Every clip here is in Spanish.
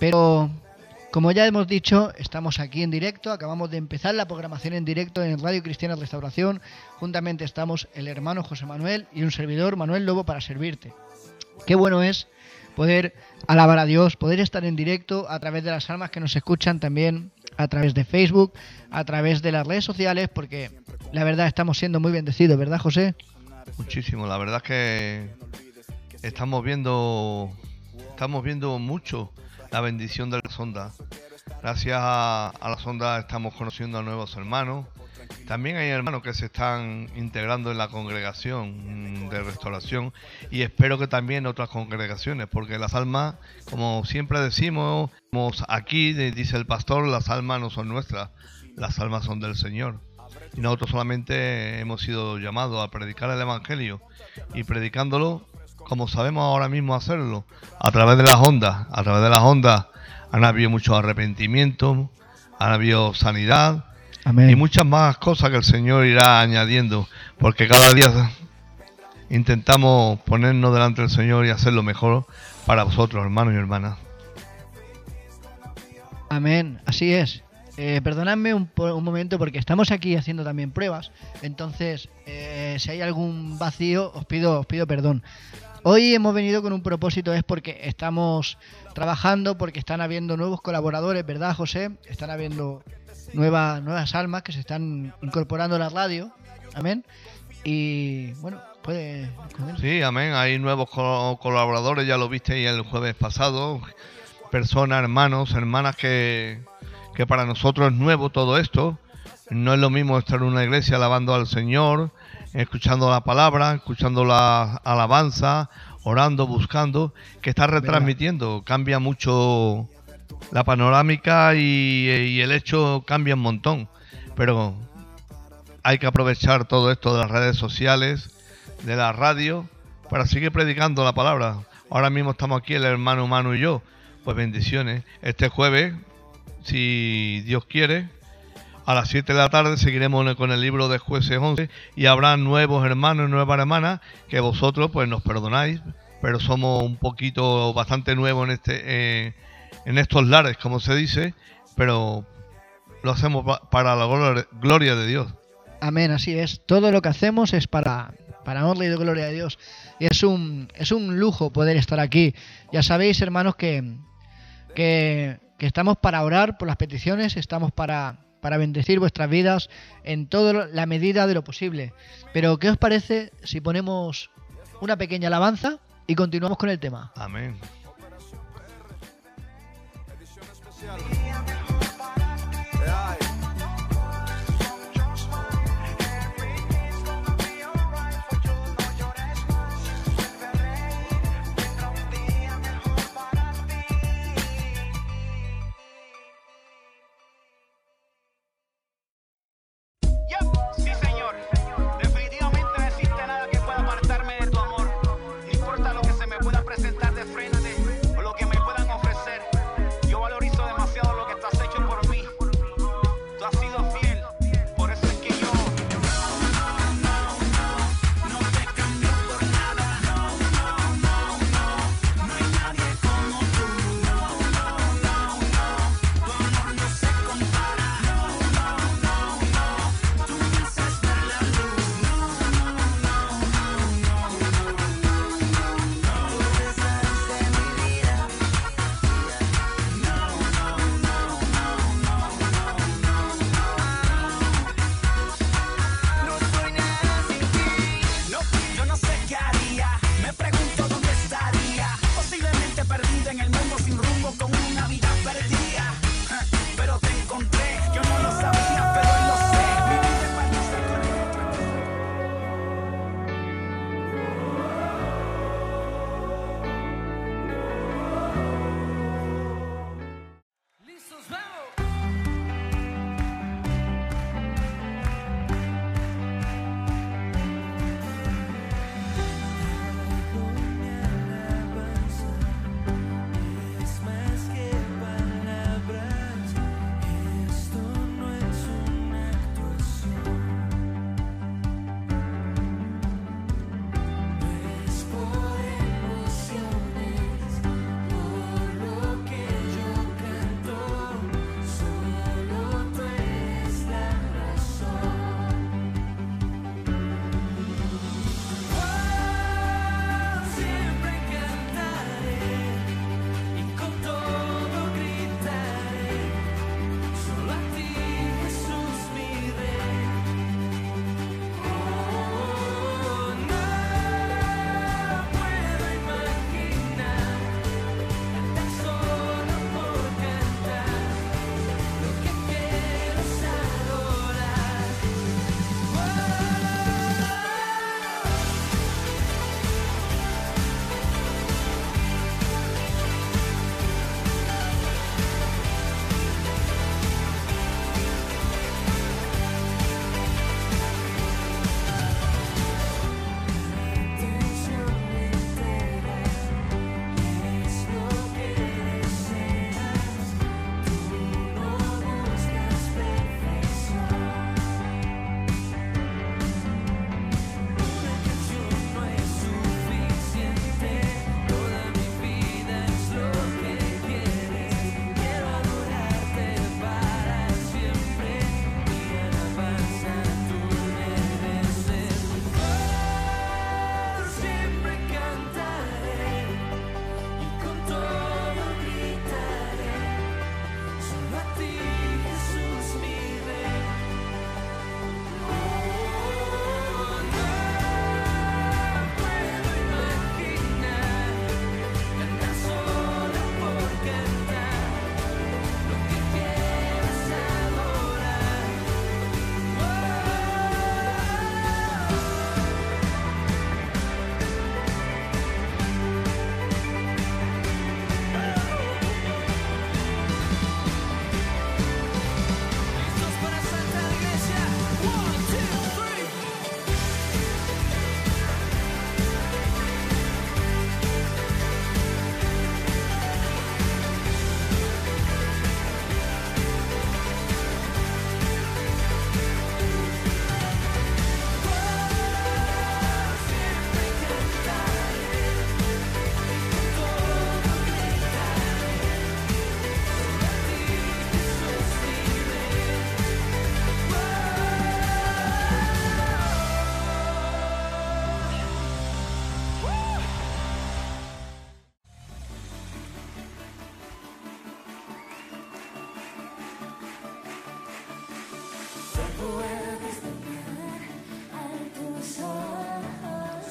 Pero, como ya hemos dicho, estamos aquí en directo, acabamos de empezar la programación en directo en Radio Cristiana Restauración. Juntamente estamos el hermano José Manuel y un servidor, Manuel Lobo, para servirte. Qué bueno es poder alabar a Dios, poder estar en directo a través de las almas que nos escuchan también a través de Facebook, a través de las redes sociales, porque la verdad estamos siendo muy bendecidos, ¿verdad, José? Muchísimo, la verdad es que estamos viendo, estamos viendo mucho la bendición de la sonda. Gracias a, a la sonda estamos conociendo a nuevos hermanos, también hay hermanos que se están integrando en la congregación de restauración y espero que también otras congregaciones, porque las almas, como siempre decimos, aquí, dice el pastor, las almas no son nuestras, las almas son del Señor. Y nosotros solamente hemos sido llamados a predicar el Evangelio y predicándolo como sabemos ahora mismo hacerlo, a través de las ondas. A través de las ondas han habido mucho arrepentimiento, han habido sanidad, y muchas más cosas que el Señor irá añadiendo, porque cada día intentamos ponernos delante del Señor y hacer lo mejor para vosotros, hermanos y hermanas. Amén, así es. Eh, perdonadme un, momento porque estamos aquí haciendo también pruebas, entonces eh, si hay algún vacío os pido, os pido perdón. Hoy hemos venido con un propósito, es porque estamos trabajando, porque están habiendo nuevos colaboradores, ¿verdad José? Están habiendo nuevas, nuevas almas que se están incorporando a la radio. Amén. Y bueno, puede. Sí, amén. Hay nuevos colaboradores, ya lo viste el jueves pasado. Personas, hermanos, hermanas que, que para nosotros es nuevo todo esto. No es lo mismo estar en una iglesia alabando al Señor, escuchando la palabra, escuchando la alabanza, orando, buscando, que estar retransmitiendo. Cambia mucho la panorámica y, el hecho cambia un montón. Pero hay que aprovechar todo esto de las redes sociales, de la radio, para seguir predicando la palabra. Ahora mismo estamos aquí el hermano humano y yo. Pues bendiciones. Este jueves, si Dios quiere, a las 7 de la tarde seguiremos con el libro de jueces 11 y habrá nuevos hermanos y nuevas hermanas que vosotros pues nos perdonáis, pero somos un poquito bastante nuevos en este... Eh, en estos lares, como se dice, pero lo hacemos para la gloria de Dios. Amén, así es. Todo lo que hacemos es para, para honra y de gloria de Dios. Y es un, es un lujo poder estar aquí. Ya sabéis, hermanos, que, que, estamos para orar por las peticiones, estamos para, para bendecir vuestras vidas en toda la medida de lo posible. Pero, ¿qué os parece si ponemos una pequeña alabanza y continuamos con el tema? Amén.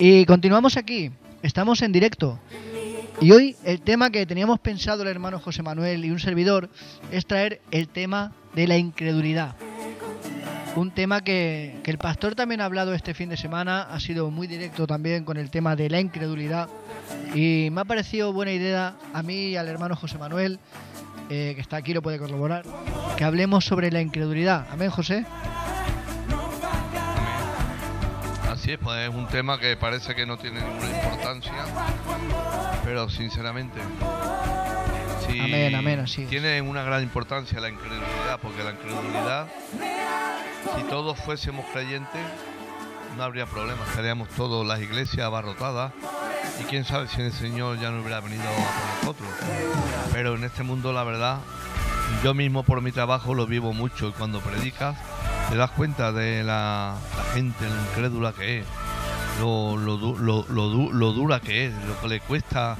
Y continuamos aquí, estamos en directo. Y hoy el tema que teníamos pensado el hermano José Manuel y un servidor es traer el tema de la incredulidad. Un tema que, el pastor también ha hablado este fin de semana, ha sido muy directo también con el tema de la incredulidad. Y me ha parecido buena idea a mí y al hermano José Manuel, eh, que está aquí, lo puede corroborar, que hablemos sobre la incredulidad. Amén, José. Es, pues es un tema que parece que no tiene ninguna importancia, pero sinceramente sí Amén, amén, así es. tiene una gran importancia la incredulidad, porque la incredulidad, si todos fuésemos creyentes, no habría problema, estaríamos todos las iglesias abarrotadas y quién sabe si el Señor ya no hubiera venido a por nosotros. Pero en este mundo, la verdad, yo mismo por mi trabajo lo vivo mucho y cuando predicas te das cuenta de la, la gente, incrédula que es, lo, lo, lo- lo du- lo dura que es, lo que le cuesta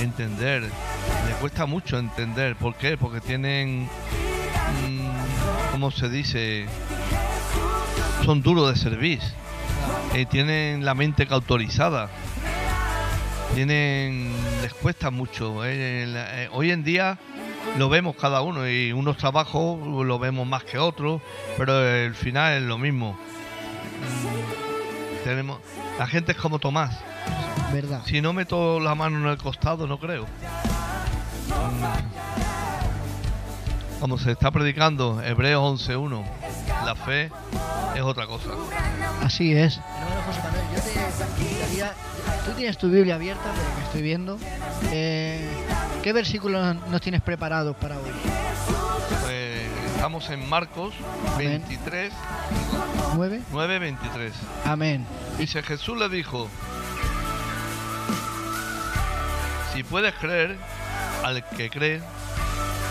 entender, le cuesta mucho entender. ¿Por qué? Porque tienen, mm, ¿cómo se dice? Son duros de servir, eh, tienen la mente cautorizada, tienen, les cuesta mucho. eh, eh, hoy en día lo vemos cada uno y unos trabajos lo vemos más que otros, pero el final es lo mismo. Mm, Tenemos, la gente es como Tomás. ¿Verdad? Si no meto la mano en el costado, no creo. Mm. Como se está predicando, Hebreos 11.1, la fe es otra cosa. Así es. Hermano José Manuel, yo te invitaría- Tú tienes tu Biblia abierta, por lo que estoy viendo. Eh, ¿Qué versículos nos tienes preparados para hoy? Pues estamos en Marcos Amén. 23, ¿Nueve? 9, 23. Amén. Dice, Jesús le dijo, si puedes creer, al que cree,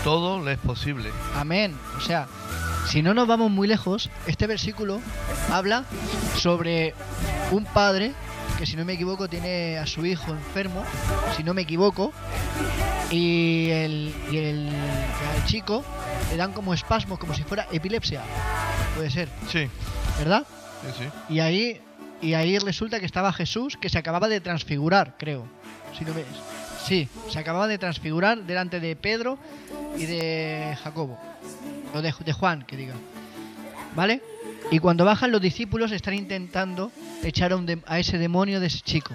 todo le es posible. Amén. O sea, si no nos vamos muy lejos, este versículo habla sobre un padre que si no me equivoco tiene a su hijo enfermo, si no me equivoco, y el, y el, al chico le dan como espasmos, como si fuera epilepsia. Puede ser, Sí, ¿verdad? sí, sí. Y ahí, y ahí resulta que estaba Jesús, que se acababa de transfigurar, creo. Si no ves. Sí, se acababa de transfigurar delante de Pedro y de Jacobo. O de, de Juan, que diga. ¿Vale? Y cuando bajan los discípulos están intentando echar a, un dem- a ese demonio de ese chico.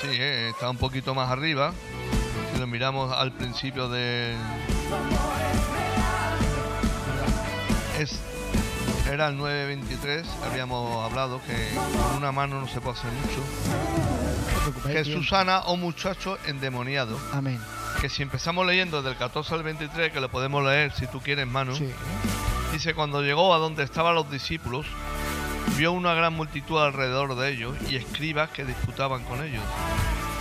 Sí, eh, está un poquito más arriba. Si lo miramos al principio de... Es, era el 9.23, habíamos hablado que con una mano no se puede hacer mucho. No te preocupes, hay Jesús tiempo. sana a un muchacho endemoniado. Amén. Que si empezamos leyendo del 14 al 23, que lo podemos leer si tú quieres, mano. Sí. Dice, cuando llegó a donde estaban los discípulos, vio una gran multitud alrededor de ellos y escribas que disputaban con ellos.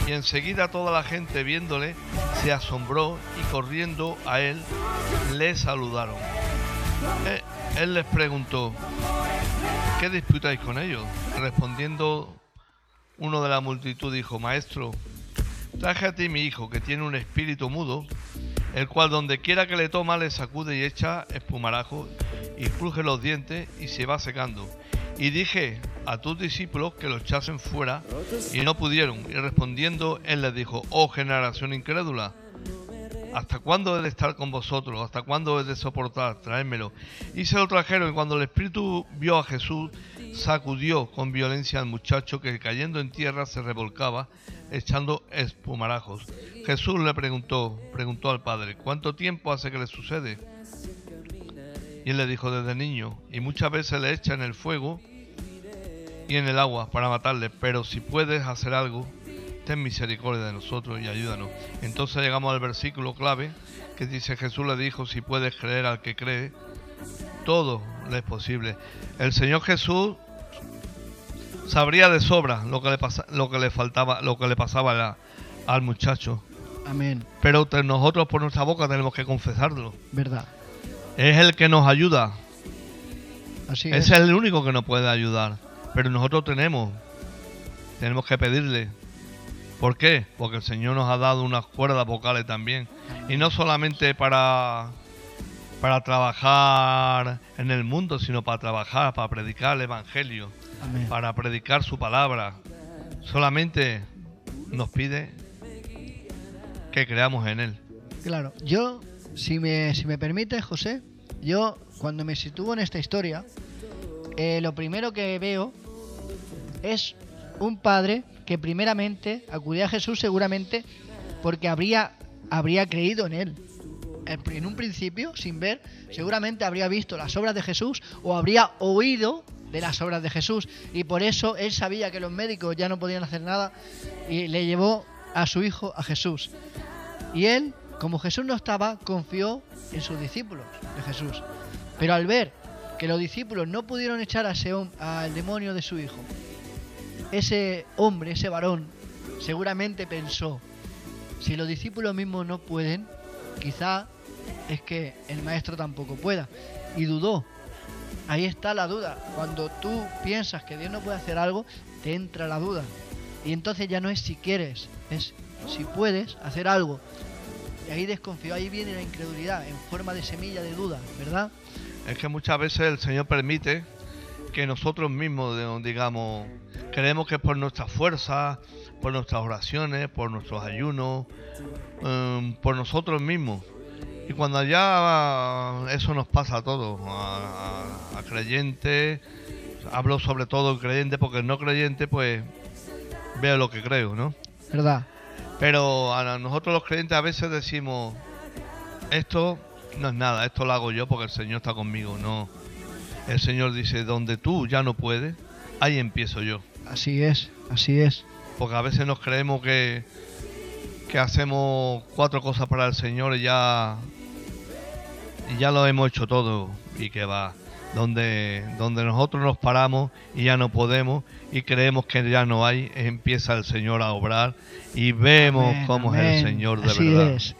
Y enseguida toda la gente viéndole se asombró y corriendo a él le saludaron. Eh, Él les preguntó, ¿qué disputáis con ellos? Respondiendo uno de la multitud dijo, Maestro, traje a ti mi hijo que tiene un espíritu mudo el cual donde quiera que le toma le sacude y echa espumarajo y cruje los dientes y se va secando. Y dije a tus discípulos que lo echasen fuera y no pudieron. Y respondiendo él les dijo, oh generación incrédula, ¿hasta cuándo he de estar con vosotros? ¿Hasta cuándo he de soportar? Traédmelo. Y se lo trajeron y cuando el espíritu vio a Jesús, sacudió con violencia al muchacho que cayendo en tierra se revolcaba echando espumarajos. Jesús le preguntó, preguntó al padre, ¿cuánto tiempo hace que le sucede? Y él le dijo desde niño, y muchas veces le echa en el fuego y en el agua para matarle, pero si puedes hacer algo, ten misericordia de nosotros y ayúdanos. Entonces llegamos al versículo clave que dice Jesús le dijo, si puedes creer al que cree, todo le es posible. El Señor Jesús sabría de sobra lo que le pasa, lo que le faltaba, lo que le pasaba la- al muchacho. Amén. Pero te- nosotros por nuestra boca tenemos que confesarlo. Verdad. Es el que nos ayuda. Así Es es. el único que nos puede ayudar. Pero nosotros tenemos, tenemos que pedirle. ¿Por qué? Porque el Señor nos ha dado unas cuerdas vocales también. Y no solamente para, para trabajar en el mundo, sino para trabajar, para predicar el Evangelio, Amén. para predicar su palabra, solamente nos pide que creamos en Él. Claro, yo, si me, si me permite, José, yo cuando me sitúo en esta historia, eh, lo primero que veo es un padre que primeramente acudía a Jesús seguramente porque habría, habría creído en él. En un principio, sin ver, seguramente habría visto las obras de Jesús o habría oído de las obras de Jesús. Y por eso él sabía que los médicos ya no podían hacer nada y le llevó a su hijo a Jesús. Y él, como Jesús no estaba, confió en sus discípulos de Jesús. Pero al ver que los discípulos no pudieron echar a ese, al demonio de su hijo, ese hombre, ese varón, seguramente pensó, si los discípulos mismos no pueden, quizá es que el maestro tampoco pueda. Y dudó. Ahí está la duda. Cuando tú piensas que Dios no puede hacer algo, te entra la duda. Y entonces ya no es si quieres, es si puedes hacer algo. Y ahí desconfío, ahí viene la incredulidad en forma de semilla de duda, ¿verdad? Es que muchas veces el Señor permite que nosotros mismos, digamos, creemos que por nuestra fuerza, por nuestras oraciones, por nuestros ayunos, em, por nosotros mismos. Y cuando ya eso nos pasa a todos, a, a creyentes, hablo sobre todo el creyente porque el no creyente pues veo lo que creo, ¿no? ¿Verdad? Pero a nosotros los creyentes a veces decimos, esto no es nada, esto lo hago yo porque el Señor está conmigo. No. El Señor dice, donde tú ya no puedes, ahí empiezo yo. Así es, así es. Porque a veces nos creemos que, que hacemos cuatro cosas para el Señor y ya, ya lo hemos hecho todo y que va. Donde, donde nosotros nos paramos y ya no podemos y creemos que ya no hay, empieza el Señor a obrar y vemos cómo es el Señor de Así verdad. Es.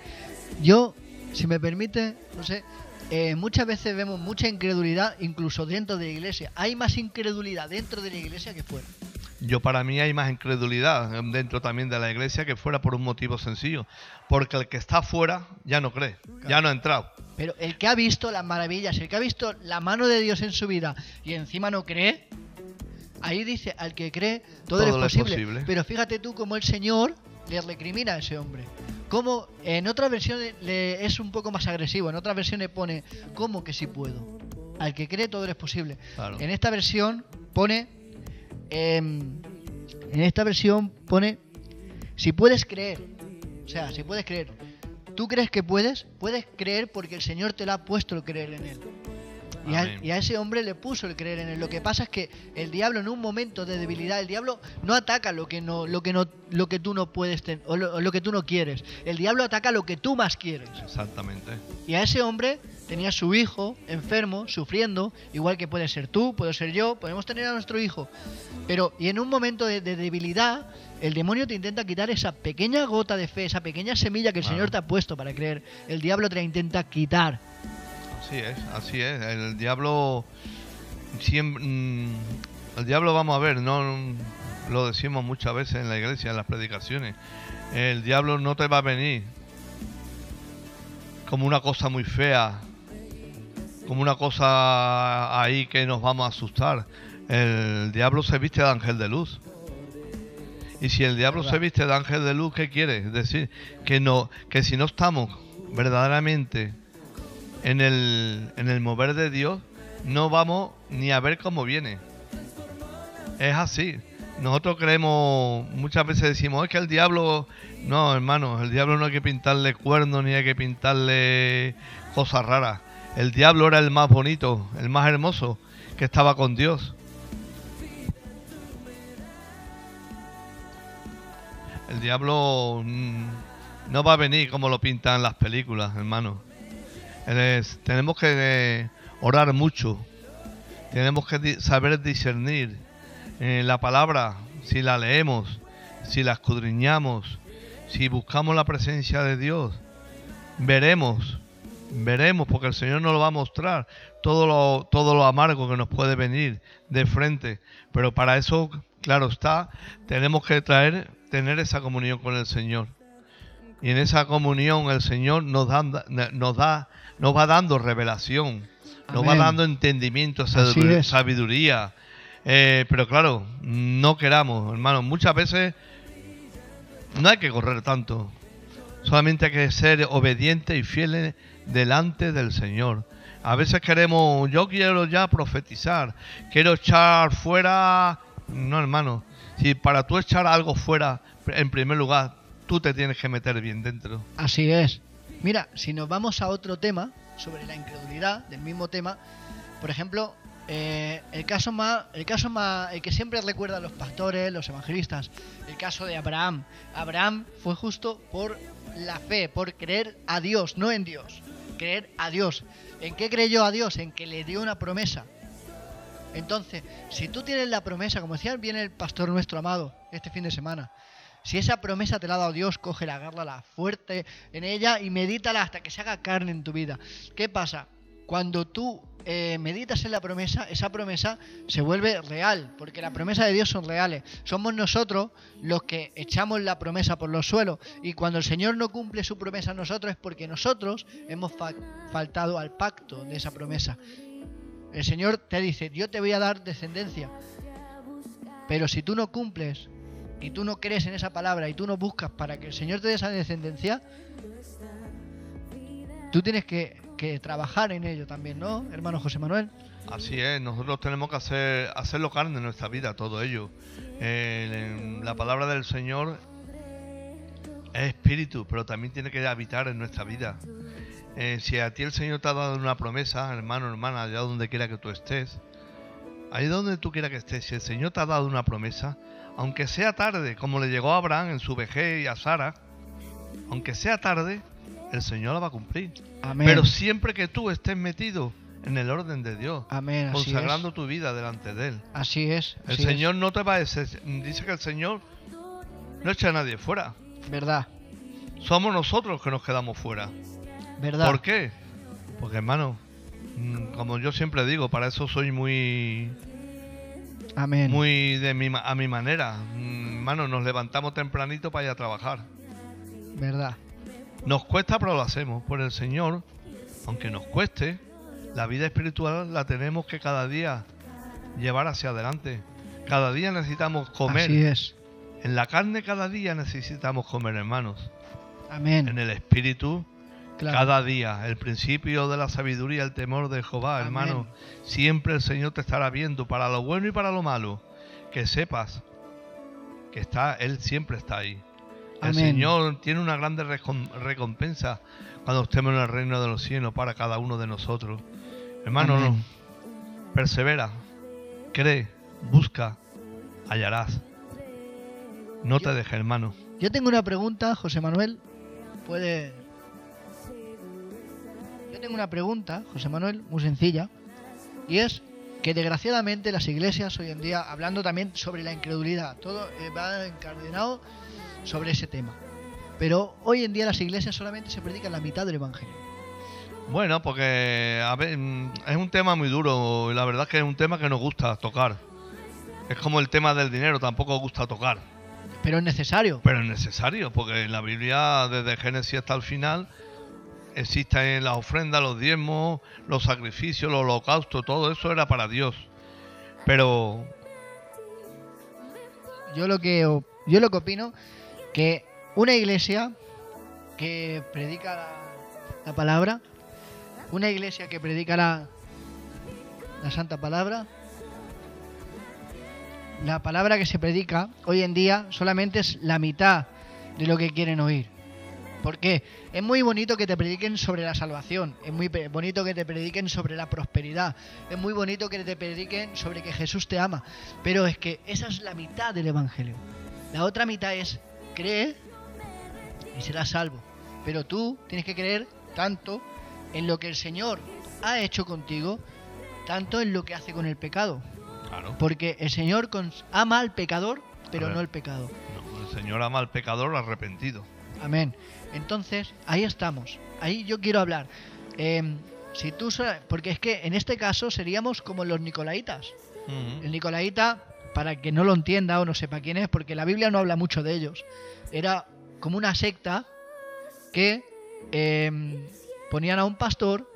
Yo si me permite, no sé, eh, muchas veces vemos mucha incredulidad incluso dentro de la iglesia. Hay más incredulidad dentro de la iglesia que fuera. Yo para mí hay más incredulidad dentro también de la iglesia que fuera por un motivo sencillo. Porque el que está fuera ya no cree, ya no ha entrado. Pero el que ha visto las maravillas, el que ha visto la mano de Dios en su vida y encima no cree, ahí dice, al que cree, todo, es, posible. es, posible. Pero fíjate tú como el Señor le recrimina a ese hombre. Como en otras versiones le es un poco más agresivo, en otras versiones pone, ¿cómo que sí puedo? Al que cree todo es posible. En esta versión pone, em, en esta versión pone, si puedes creer, o sea, si puedes creer, ¿tú crees que puedes? Puedes creer porque el Señor te lo ha puesto el creer en Él. Y a, ese hombre le puso el creer en él. Lo que pasa es que el diablo en un momento de debilidad, el diablo no ataca lo que no, lo que no, lo que tú no puedes tener, o lo, que tú no quieres. El diablo ataca lo que tú más quieres. Exactamente. Y a ese hombre tenía su hijo enfermo, sufriendo, igual que puede ser tú, puedo ser yo, podemos tener a nuestro hijo. Pero, y en un momento de, debilidad, el demonio te intenta quitar esa pequeña gota de fe, esa pequeña semilla que el Señor te ha puesto para creer. El diablo te la intenta quitar. Así es, así es. El diablo siempre, mm, el diablo vamos a ver, no lo decimos muchas veces en la iglesia, en las predicaciones. El diablo no te va a venir como una cosa muy fea, como una cosa ahí que nos vamos a asustar. El diablo se viste de ángel de luz. Y si el diablo se viste de ángel de luz, ¿qué quiere? Es decir, que no, que si no estamos verdaderamente en el, en el mover de Dios, no vamos ni a ver cómo viene. Es así. Nosotros creemos, muchas veces decimos, es que el diablo, no, hermano, el diablo no hay que pintarle cuernos ni hay que pintarle cosas raras. El diablo era el más bonito, el más hermoso, que estaba con Dios. El diablo mm, no va a venir como lo pintan las películas, hermano. Tenemos que eh, orar mucho, tenemos que saber discernir eh, la palabra, si la leemos, si la escudriñamos, si buscamos la presencia de Dios, veremos, veremos, porque el Señor nos lo va a mostrar todo lo, todo lo amargo que nos puede venir de frente. Pero para eso, claro está, tenemos que traer, tener esa comunión con el Señor. Y en esa comunión el Señor nos da, nos da nos va dando revelación, nos va dando entendimiento, sabiduría. Eh, pero claro, no queramos, hermano. Muchas veces no hay que correr tanto. Solamente hay que ser obedientes y fieles delante del Señor. A veces queremos, yo quiero ya profetizar, quiero echar fuera. No, hermano. Si para tú echar algo fuera, en primer lugar, tú te tienes que meter bien dentro. Así es. Mira, si nos vamos a otro tema, sobre la incredulidad, del mismo tema, por ejemplo, eh, el caso más, el caso más, el que siempre recuerdan los pastores, los evangelistas, el caso de Abraham. Abraham fue justo por la fe, por creer a Dios, no en Dios, creer a Dios. ¿En qué creyó a Dios? En que le dio una promesa. Entonces, si tú tienes la promesa, como decía bien el pastor nuestro amado este fin de semana, si esa promesa te la ha dado Dios, cógela, agárrala fuerte en ella y medítala hasta que se haga carne en tu vida. ¿Qué pasa? Cuando tú eh, meditas en la promesa, esa promesa se vuelve real, porque la promesa de Dios son reales. Somos nosotros los que echamos la promesa por los suelos y cuando el Señor no cumple su promesa a nosotros es porque nosotros hemos faltado al pacto de esa promesa. El Señor te dice, yo te voy a dar descendencia, pero si tú no cumples y tú no crees en esa palabra y tú no buscas para que el Señor te dé esa descendencia, tú tienes que, trabajar en ello también, ¿no, hermano José Manuel? Así es, nosotros tenemos que hacer, hacerlo carne en nuestra vida, todo ello. la palabra del Señor es espíritu, pero también tiene que habitar en nuestra vida. Eh, si a ti el Señor te ha dado una promesa, hermano, hermana, allá donde quiera que tú estés, ahí donde tú quieras que estés, si el Señor te ha dado una promesa, aunque sea tarde, como le llegó a Abraham en su vejez y a Sara, aunque sea tarde, el Señor la va a cumplir. Pero siempre que tú estés metido en el orden de Dios, Amén, consagrando tu vida delante de Él. Así es. el Señor no te va a decir, dice que el Señor no echa a nadie fuera. Verdad. Somos nosotros que nos quedamos fuera. Verdad. ¿Por qué? Porque hermano, mm, como yo siempre digo, para eso soy muy Amén. Muy de mi, a mi manera. Mm, hermano, nos levantamos tempranito para ir a trabajar. ¿Verdad? Nos cuesta, pero lo hacemos. Por el Señor, aunque nos cueste, la vida espiritual la tenemos que cada día llevar hacia adelante. Cada día necesitamos comer. Así es. En la carne cada día necesitamos comer, hermanos. Amén. En el espíritu cada día, el principio de la sabiduría, el temor de Jehová, hermano. Siempre el Señor te estará viendo para lo bueno y para lo malo. Que sepas que está, Él siempre está ahí. El Señor tiene una grande recompensa cuando estemos en el reino de los cielos para cada uno de nosotros. Hermano, persevera, cree, busca, hallarás. No te dejes, hermano. Yo tengo una pregunta, José Manuel. Puede tengo una pregunta, José Manuel, muy sencilla, y es que desgraciadamente las iglesias hoy en día, hablando también sobre la incredulidad, todo eh, va encadenado sobre ese tema. Pero hoy en día las iglesias solamente se predican la mitad del Evangelio. Bueno, porque a ver, mm, es un tema muy duro, y la verdad es que es un tema que nos gusta tocar. Es como el tema del dinero, tampoco gusta tocar. Pero es necesario. Pero es necesario, porque en la Biblia, desde Génesis hasta el final, existen las ofrendas, los diezmos, los sacrificios, los holocaustos, todo eso era para Dios. Pero yo lo que yo lo que opino que una iglesia que predica la, palabra, una iglesia que predica la, la santa palabra, la palabra que se predica hoy en día solamente es la mitad de lo que quieren oír. Porque es muy bonito que te prediquen sobre la salvación, es muy bonito que te prediquen sobre la prosperidad, es muy bonito que te prediquen sobre que Jesús te ama, pero es que esa es la mitad del Evangelio. La otra mitad es cree y serás salvo. Pero tú tienes que creer tanto en lo que el Señor ha hecho contigo, tanto en lo que hace con el pecado. Porque el Señor ama al pecador, pero no el pecado. el Señor ama al pecador arrepentido. Amén. Entonces, ahí estamos. Ahí yo quiero hablar. Em, si tú, porque es que en este caso seríamos como los nicolaitas. El nicolaita, para que no lo entienda o no sepa quién es, porque la Biblia no habla mucho de ellos, era como una secta que em, ponían a un pastor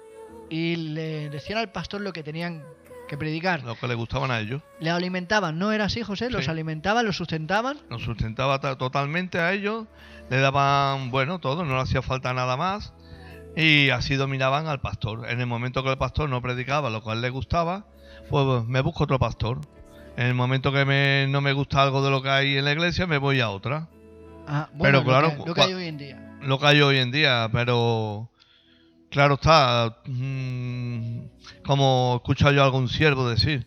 y le decían al pastor lo que tenían que predicar. Lo que le gustaban a ellos. Le alimentaban, ¿no era así, José? Los Sí. alimentaban, los sustentaban. Nos sustentaba ta- totalmente a ellos, le daban, bueno, todo, no le hacía falta nada más. Y así dominaban al pastor. En el momento que el pastor no predicaba lo que a él le gustaba, pues me busco otro pastor. En el momento que me- no me gusta algo de lo que hay en la iglesia, me voy a otra. Ah, Pero lo claro, que- lo que hay hoy en día. Lo que hay hoy en día, pero claro está, mm, como he escuchado yo a algún siervo decir,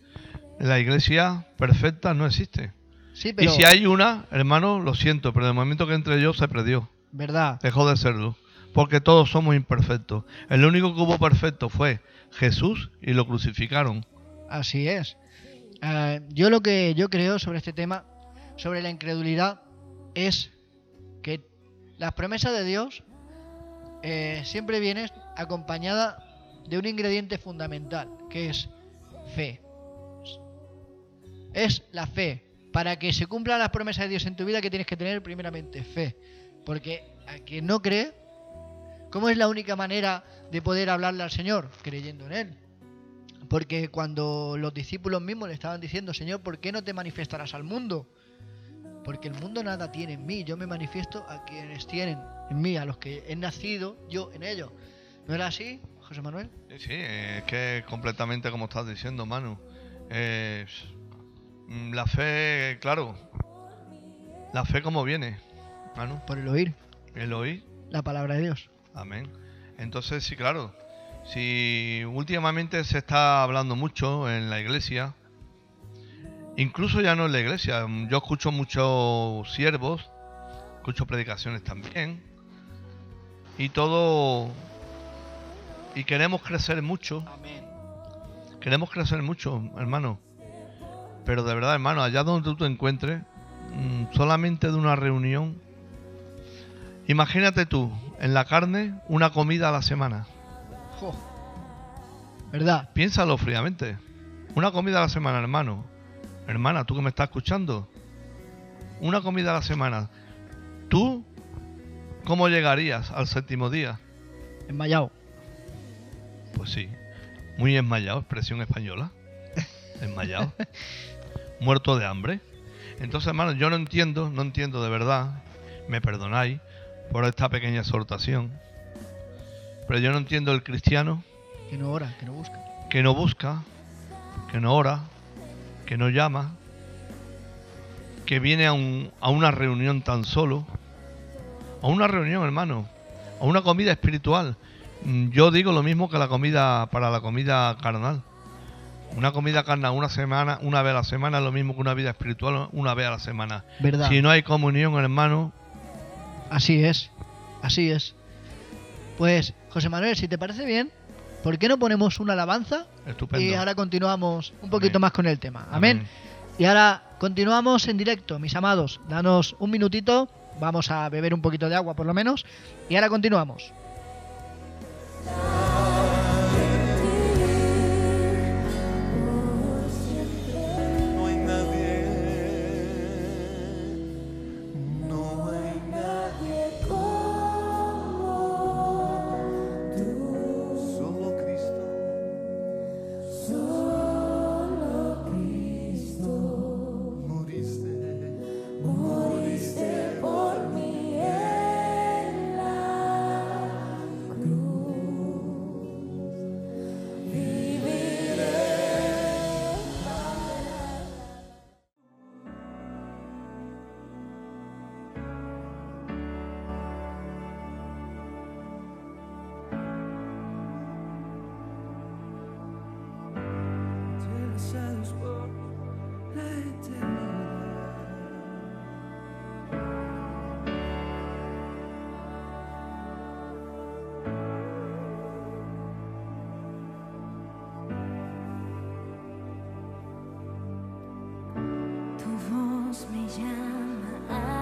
la iglesia perfecta no existe. Sí, pero. Y si hay una, hermano, lo siento, pero en el momento que entre yo se perdió. Verdad. Dejó de serlo. Porque todos somos imperfectos. El único que hubo perfecto fue Jesús y lo crucificaron. Así es. Eh, yo lo que yo creo sobre este tema, sobre la incredulidad, es que las promesas de Dios eh, siempre vienen acompañada de un ingrediente fundamental, que es fe. Es la fe. Para que se cumplan las promesas de Dios en tu vida, que tienes que tener primeramente fe. Porque a quien no cree, ¿cómo es la única manera de poder hablarle al Señor? Creyendo en Él. Porque cuando los discípulos mismos le estaban diciendo, Señor, ¿por qué no te manifestarás al mundo? Porque el mundo nada tiene en mí, yo me manifiesto a quienes tienen en mí, a los que he nacido yo en ellos. ¿No era así, José Manuel? Sí, es que es completamente como estás diciendo, Manu. Eh, mm, la fe, claro. La fe como viene, Manu. Por el oír El oír. la palabra de Dios. Amén. Entonces, sí, claro. Si últimamente se está hablando mucho en la iglesia, incluso ya no en la iglesia, yo escucho muchos siervos, escucho predicaciones también, y todo, y queremos crecer mucho, Amén. queremos crecer mucho, hermano. Pero de verdad, hermano, allá donde tú te encuentres, mm, solamente de una reunión, imagínate tú, en la carne, una comida a la semana. ¿Verdad? Piénsalo fríamente. Una comida a la semana, hermano. Hermana, tú que me estás escuchando. Una comida a la semana. ¿Tú cómo llegarías al séptimo día? Enmayado. Pues sí. Muy enmayado, expresión española. Enmayado. Muerto de hambre. Entonces, hermano, yo no entiendo, no entiendo de verdad. Me perdonáis por esta pequeña exhortación. Pero yo no entiendo el cristiano Que no ora, que no busca. que no busca, que no ora, que no llama, que viene a, un- a una reunión tan solo, a una reunión, hermano, a una comida espiritual. Mm, Yo digo lo mismo que la comida para la comida carnal. Una comida carnal una semana, una vez a la semana es lo mismo que una vida espiritual una vez a la semana. ¿Verdad? Si no hay comunión, hermano, Así es. Así es. Pues, José Manuel, si te parece bien, ¿por qué no ponemos una alabanza? estupendo. Y ahora continuamos un poquito Amén. más con el tema. Amén. Y ahora continuamos en directo, mis amados. Danos un minutito. Vamos a beber un poquito de agua por lo menos. Y ahora continuamos. Entrelazados por la eternidad. Tu voz me llama a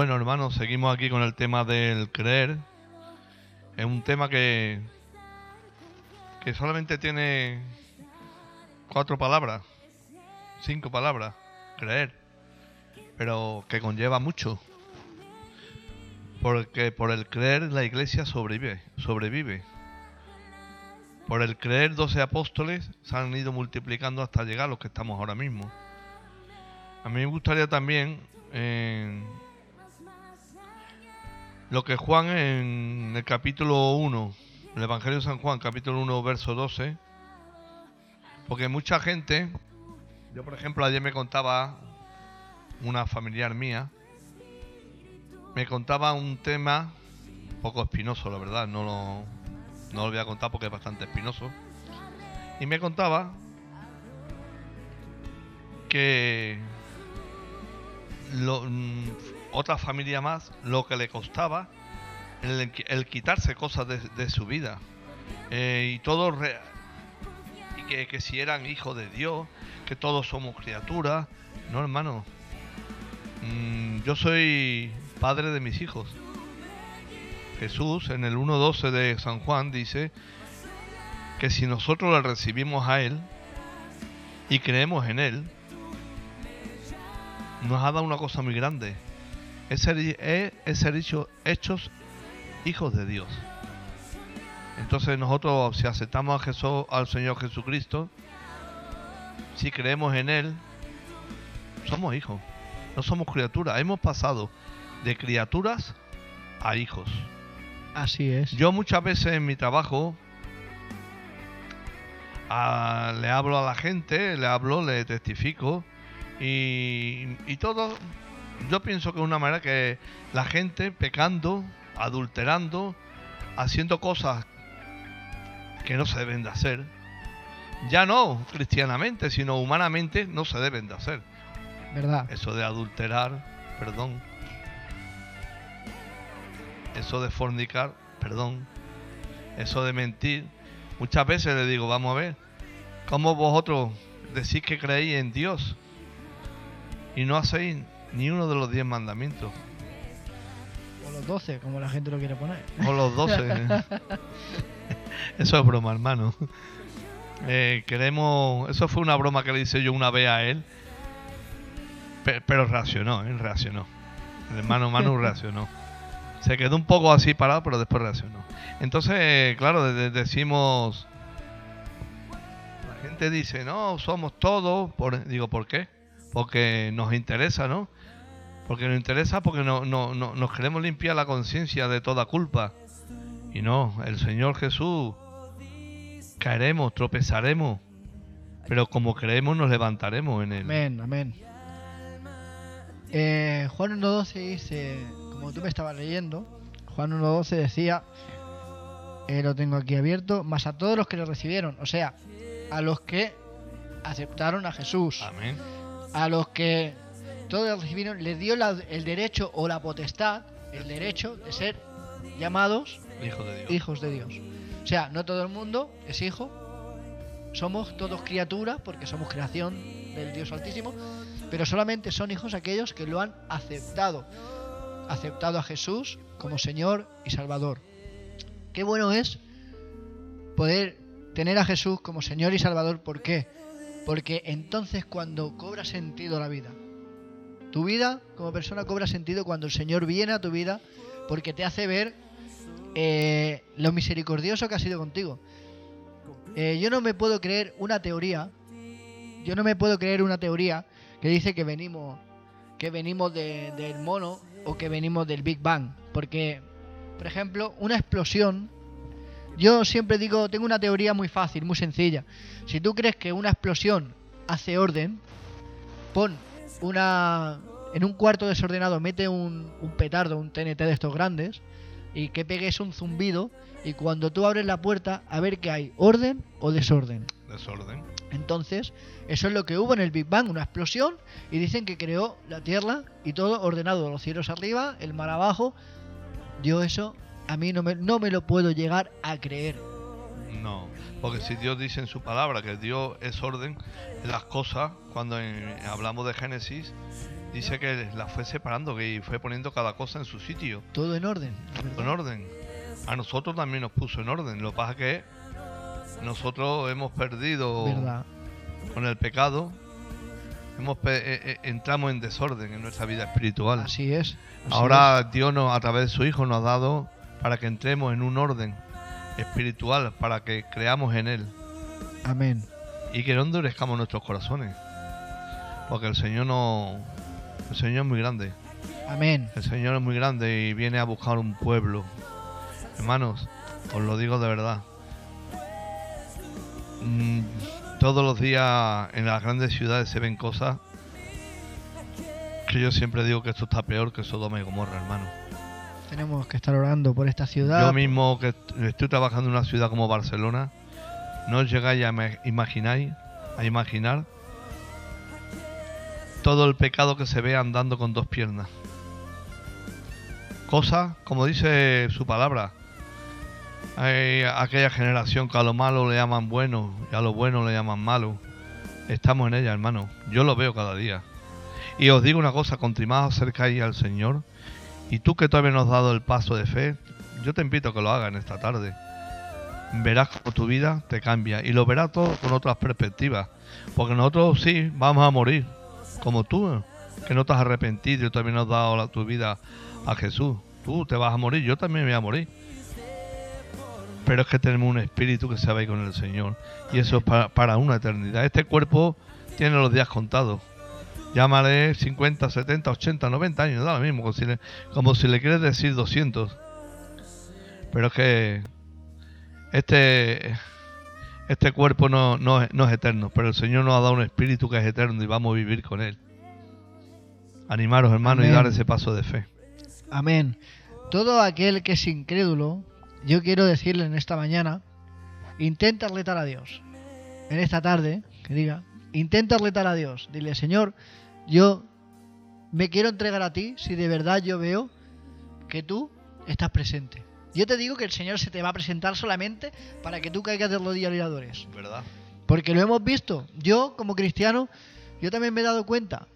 Bueno, hermanos, seguimos aquí con el tema del creer. Es un tema que que solamente tiene cuatro palabras, cinco palabras, creer, pero que conlleva mucho. Porque por el creer la iglesia sobrevive, sobrevive. Por el creer 12 apóstoles se han ido multiplicando hasta llegar a los que estamos ahora mismo. A mí me gustaría también eh, lo que Juan en el capítulo 1, el Evangelio de San Juan, capítulo 1, verso 12, porque mucha gente, yo por ejemplo ayer me contaba una familiar mía, me contaba un tema un poco espinoso, la verdad, no lo, no lo voy a contar porque es bastante espinoso, y me contaba que lo- mm, otra familia más lo que le costaba el, quitarse cosas de, su vida. Eh, y todo re- y que, que si eran hijos de Dios que todos somos criaturas no hermano Mm, yo soy padre de mis hijos. Jesús en el 1.12 de San Juan dice que si nosotros le recibimos a Él y creemos en Él, nos ha dado una cosa muy grande. Es ser, es- es ser hecho- hechos hijos de Dios. Entonces nosotros si aceptamos a Jesús, al Señor Jesucristo, si creemos en Él, somos hijos. No somos criaturas. Hemos pasado de criaturas a hijos. Así es. Yo muchas veces en mi trabajo a- le hablo a la gente, le hablo, le testifico y, y todo, yo pienso que es una manera que la gente pecando, adulterando, haciendo cosas que no se deben de hacer, ya no cristianamente, sino humanamente no se deben de hacer. ¿Verdad? Eso de adulterar, perdón. Eso de fornicar, perdón. Eso de mentir. Muchas veces le digo, vamos a ver, ¿cómo vosotros decís que creéis en Dios y no hacéis ni uno de los diez mandamientos? O los 12, como la gente lo quiere poner. O los doce. Eso es broma, hermano. Eh, queremos. Eso fue una broma que le hice yo una vez a él. Pe- Pero reaccionó, él reaccionó. El hermano Manu reaccionó. Se quedó un poco así parado, pero después reaccionó. Entonces, claro, de- de- decimos. La gente dice, no, somos todos. Por, digo, ¿por qué? Porque nos interesa, ¿no? Porque nos interesa porque no, no, no- nos queremos limpiar la conciencia de toda culpa. Y no, el Señor Jesús, caeremos, tropezaremos, pero como creemos nos levantaremos en él. Amén, amén. Eh, Juan 1.12 dice, como tú me estabas leyendo, Juan 1.12 decía, eh, lo tengo aquí abierto, más a todos los que lo recibieron, o sea, a los que aceptaron a Jesús, Amén. a los que todos recibieron, les dio la- el derecho o la potestad, el derecho de ser llamados Hijo de Dios. hijos de Dios. O sea, no todo el mundo es hijo. Somos todos criaturas porque somos creación del Dios Altísimo, pero solamente son hijos aquellos que lo han aceptado. Aceptado a Jesús como Señor y Salvador. Qué bueno es poder tener a Jesús como Señor y Salvador. ¿Por qué? Porque entonces cuando cobra sentido la vida. Tu vida como persona cobra sentido cuando el Señor viene a tu vida porque te hace ver eh, lo misericordioso que ha sido contigo. Eh, yo no me puedo creer una teoría. Yo no me puedo creer una teoría que dice que venimos que venimos de- del mono o que venimos del Big Bang. Porque, por ejemplo, una explosión. Yo siempre digo, tengo una teoría muy fácil, muy sencilla. Si tú crees que una explosión hace orden, pon una. En un cuarto desordenado, mete un, un petardo, un TNT de estos grandes, y que pegues un zumbido y cuando tú abres la puerta a ver que hay orden o desorden. Desorden. Entonces, eso es lo que hubo en el Big Bang, una explosión, y dicen que creó la Tierra y todo ordenado, los cielos arriba, el mar abajo. Yo eso, a mí no me, no me lo puedo llegar a creer. No, porque si Dios dice en su palabra que Dios es orden, las cosas, cuando en- hablamos de Génesis, dice que las fue separando, que fue poniendo cada cosa en su sitio, Todo en orden. ¿verdad? en orden. A nosotros también nos puso en orden. Lo que pasa es que nosotros hemos perdido ¿Verdad? con el pecado, hemos pe- eh, eh, entramos en desorden en nuestra vida espiritual. Así es. así Ahora Dios nos, a través de su Hijo nos ha dado para que entremos en un orden espiritual, para que creamos en Él. Amén. y que no endurezcamos nuestros corazones. Porque el Señor no. El Señor es muy grande. Amén. El Señor es muy grande y viene a buscar un pueblo. Hermanos, os lo digo de verdad. Mm, todos los días en las grandes ciudades se ven cosas que yo siempre digo que esto está peor que Sodoma y Gomorra, hermano. Tenemos que estar orando por esta ciudad. Yo mismo que est- estoy trabajando en una ciudad como Barcelona, no os llegáis a ima- imagináis, a imaginar todo el pecado que se ve andando con dos piernas. Cosas, como dice su palabra, aquella generación que a lo malo le llaman bueno y a lo bueno le llaman malo. Estamos en ella, hermano. Yo lo veo cada día. Y os digo una cosa, cuanto más acercáis al Señor, y tú que todavía no has dado el paso de fe, yo te invito a que lo hagas en esta tarde. Verás cómo tu vida te cambia y lo verás todo con otras perspectivas. Porque nosotros sí vamos a morir, como tú, que no te has arrepentido y todavía no has dado tu vida a Jesús. Tú te vas a morir, yo también voy a morir. Pero es que tenemos un espíritu que se va a ir con el Señor. Y eso es para, para una eternidad. Este cuerpo tiene los días contados. Llámale 50, 70, 80, 90 años, da lo mismo, como si le, como si le quieres decir 200. Pero es que este, este cuerpo no, no, es- no es eterno, pero el Señor nos ha dado un espíritu que es eterno y vamos a vivir con Él. Animaros, hermanos, y dar ese paso de fe. Amén. Todo aquel que es incrédulo, yo quiero decirle en esta mañana, intenta retar a Dios. En esta tarde, que diga, intenta retar a Dios. Dile, Señor, yo me quiero entregar a ti si de verdad yo veo que tú estás presente. Yo te digo que el Señor se te va a presentar solamente para que tú caigas de rodillas y adores. ¿Verdad? Porque lo hemos visto. Yo, como cristiano, yo también me he dado cuenta.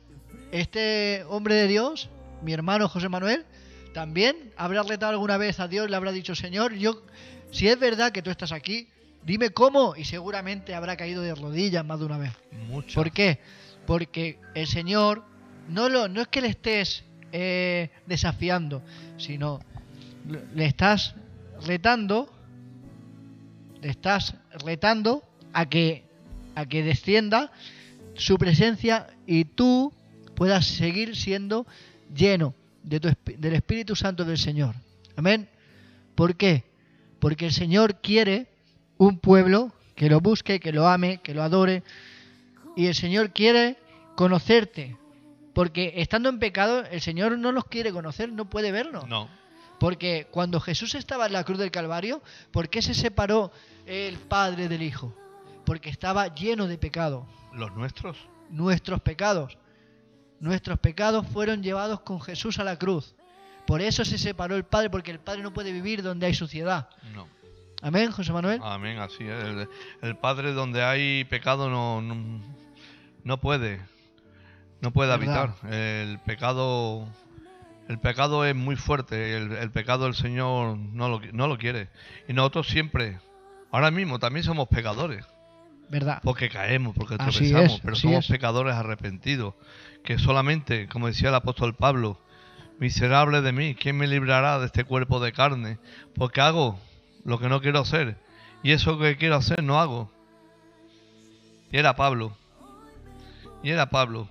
Este hombre de Dios, mi hermano José Manuel, también habrá retado alguna vez a Dios, le habrá dicho, Señor, yo, si es verdad que tú estás aquí, dime cómo. Y seguramente habrá caído de rodillas más de una vez. Mucho. ¿Por qué? Porque el Señor no, lo, no es que le estés eh, desafiando, sino le- estás retando, le estás retando a que, a que descienda su presencia y tú puedas seguir siendo lleno de tu del Espíritu Santo del Señor. Amén. ¿Por qué? Porque el Señor quiere un pueblo que lo busque, que lo ame, que lo adore, y el Señor quiere conocerte. Porque estando en pecado, el Señor no nos quiere conocer, no puede vernos. No. Porque cuando Jesús estaba en la cruz del Calvario, ¿por qué se separó el Padre del Hijo? Porque estaba lleno de pecado. Los nuestros. Nuestros pecados. Nuestros pecados fueron llevados con Jesús a la cruz. Por eso se separó el Padre, porque el Padre no puede vivir donde hay suciedad. No. Amén, José Manuel. Amén, así es. El, el Padre donde hay pecado no, no, no puede. No puede ¿Verdad? habitar. El pecado. El pecado es muy fuerte. El, el pecado el Señor no lo, no lo quiere. Y nosotros siempre, ahora mismo también somos pecadores. ¿Verdad? Porque caemos, porque tropezamos, es, pero somos es. pecadores arrepentidos. Que solamente, como decía el apóstol Pablo, miserable de mí, ¿quién me librará de este cuerpo de carne? Porque hago lo que no quiero hacer. Y eso que quiero hacer no hago. Y era Pablo. Y era Pablo.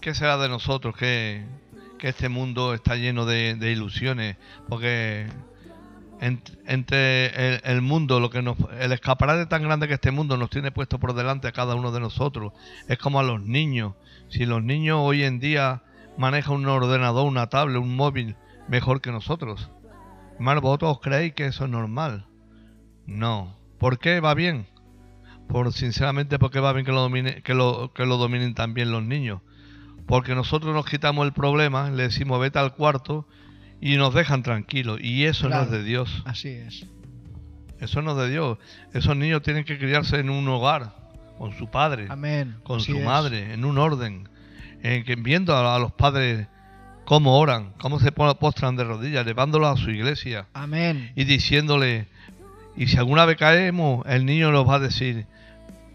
¿Qué será de nosotros que, que este mundo está lleno de, de ilusiones? Porque ent- entre el, el mundo, lo que nos, el escaparate tan grande que este mundo nos tiene puesto por delante a cada uno de nosotros, es como a los niños. Si los niños hoy en día manejan un ordenador, una tablet, un móvil mejor que nosotros, hermano, ¿vosotros creéis que eso es normal? No. ¿Por qué va bien? por sinceramente porque va bien que lo domine, que lo, que lo dominen también los niños. Porque nosotros nos quitamos el problema, le decimos vete al cuarto y nos dejan tranquilos. Y eso no es de Dios. Así es. Eso no es de Dios. Esos niños tienen que criarse en un hogar, con su padre, Amén. con Así su es. madre, en un orden, en que viendo a, a los padres cómo oran, cómo se postran de rodillas, llevándolos a su iglesia Amén. y diciéndole, y si alguna vez caemos, el niño nos va a decir,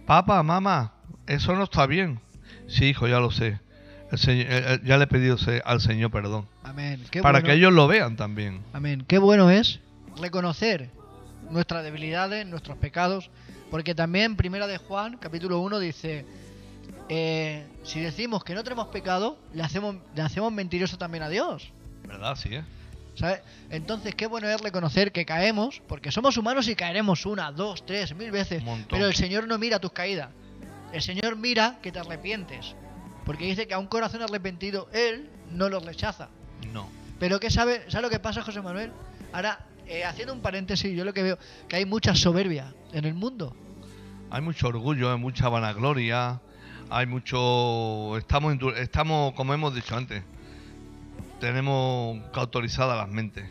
papá, mamá, eso no está bien. Sí, hijo, ya lo sé. El Señor- ya le he pedido al Señor perdón. Amén. Qué para bueno. que ellos lo vean también. Amén. Qué bueno es reconocer nuestras debilidades, nuestros pecados, porque también Primera de Juan, capítulo 1, dice, eh, si decimos que no tenemos pecado, le hacemos, le hacemos mentiroso también a Dios. ¿Verdad? Sí, ¿eh? ¿sabes? Entonces, qué bueno es reconocer que caemos, porque somos humanos y caeremos una, dos, tres, mil veces, pero el Señor no mira tus caídas. El Señor mira que te arrepientes, porque dice que a un corazón arrepentido, Él no lo rechaza. No. Pero ¿qué sabe? ¿Sabes lo que pasa, José Manuel? Ahora, eh, haciendo un paréntesis, yo lo que veo que hay mucha soberbia en el mundo. Hay mucho orgullo, hay mucha vanagloria, hay mucho... Estamos, estamos como hemos dicho antes, tenemos cautorizadas las mentes.